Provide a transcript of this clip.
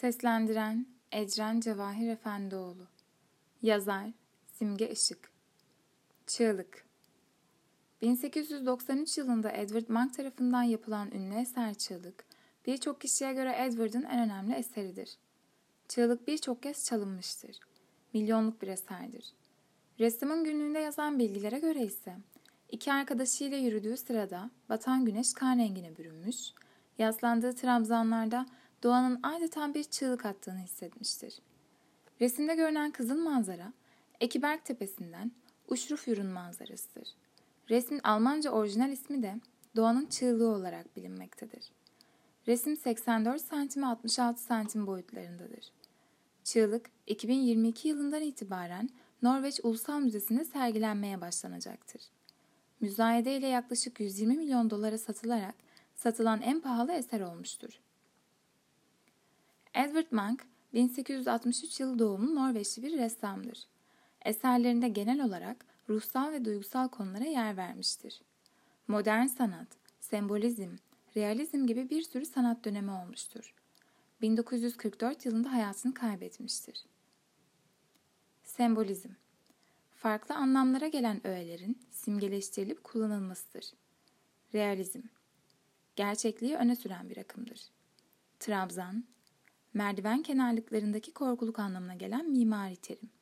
Seslendiren Ecren Cevahir Efendioğlu Yazar Simge Işık Çığlık 1893 yılında Edward Monk tarafından yapılan ünlü eser Çığlık, birçok kişiye göre Edward'ın en önemli eseridir. Çığlık birçok kez çalınmıştır. Milyonluk bir eserdir. Ressamın günlüğünde yazan bilgilere göre ise, iki arkadaşıyla yürüdüğü sırada batan güneş kan rengine bürünmüş, yaslandığı trabzanlarda doğanın adeta bir çığlık attığını hissetmiştir. Resimde görünen kızıl manzara, Ekiberg Tepesi'nden Uşrufjör'ün manzarasıdır. Resmin Almanca orijinal ismi de doğanın çığlığı olarak bilinmektedir. Resim 84 cm 66 cm boyutlarındadır. Çığlık 2022 yılından itibaren Norveç Ulusal Müzesi'nde sergilenmeye başlanacaktır. Müzayede ile yaklaşık 120 milyon dolara satılarak satılan en pahalı eser olmuştur. Edward Munch, 1863 yılı doğumlu Norveçli bir ressamdır. Eserlerinde genel olarak ruhsal ve duygusal konulara yer vermiştir. Modern sanat, sembolizm, realizm gibi bir sürü sanat dönemi olmuştur. 1944 yılında hayatını kaybetmiştir. Sembolizm Farklı anlamlara gelen öğelerin simgeleştirilip kullanılmasıdır. Realizm Gerçekliği öne süren bir akımdır. Trabzan, merdiven kenarlıklarındaki korkuluk anlamına gelen mimari terim.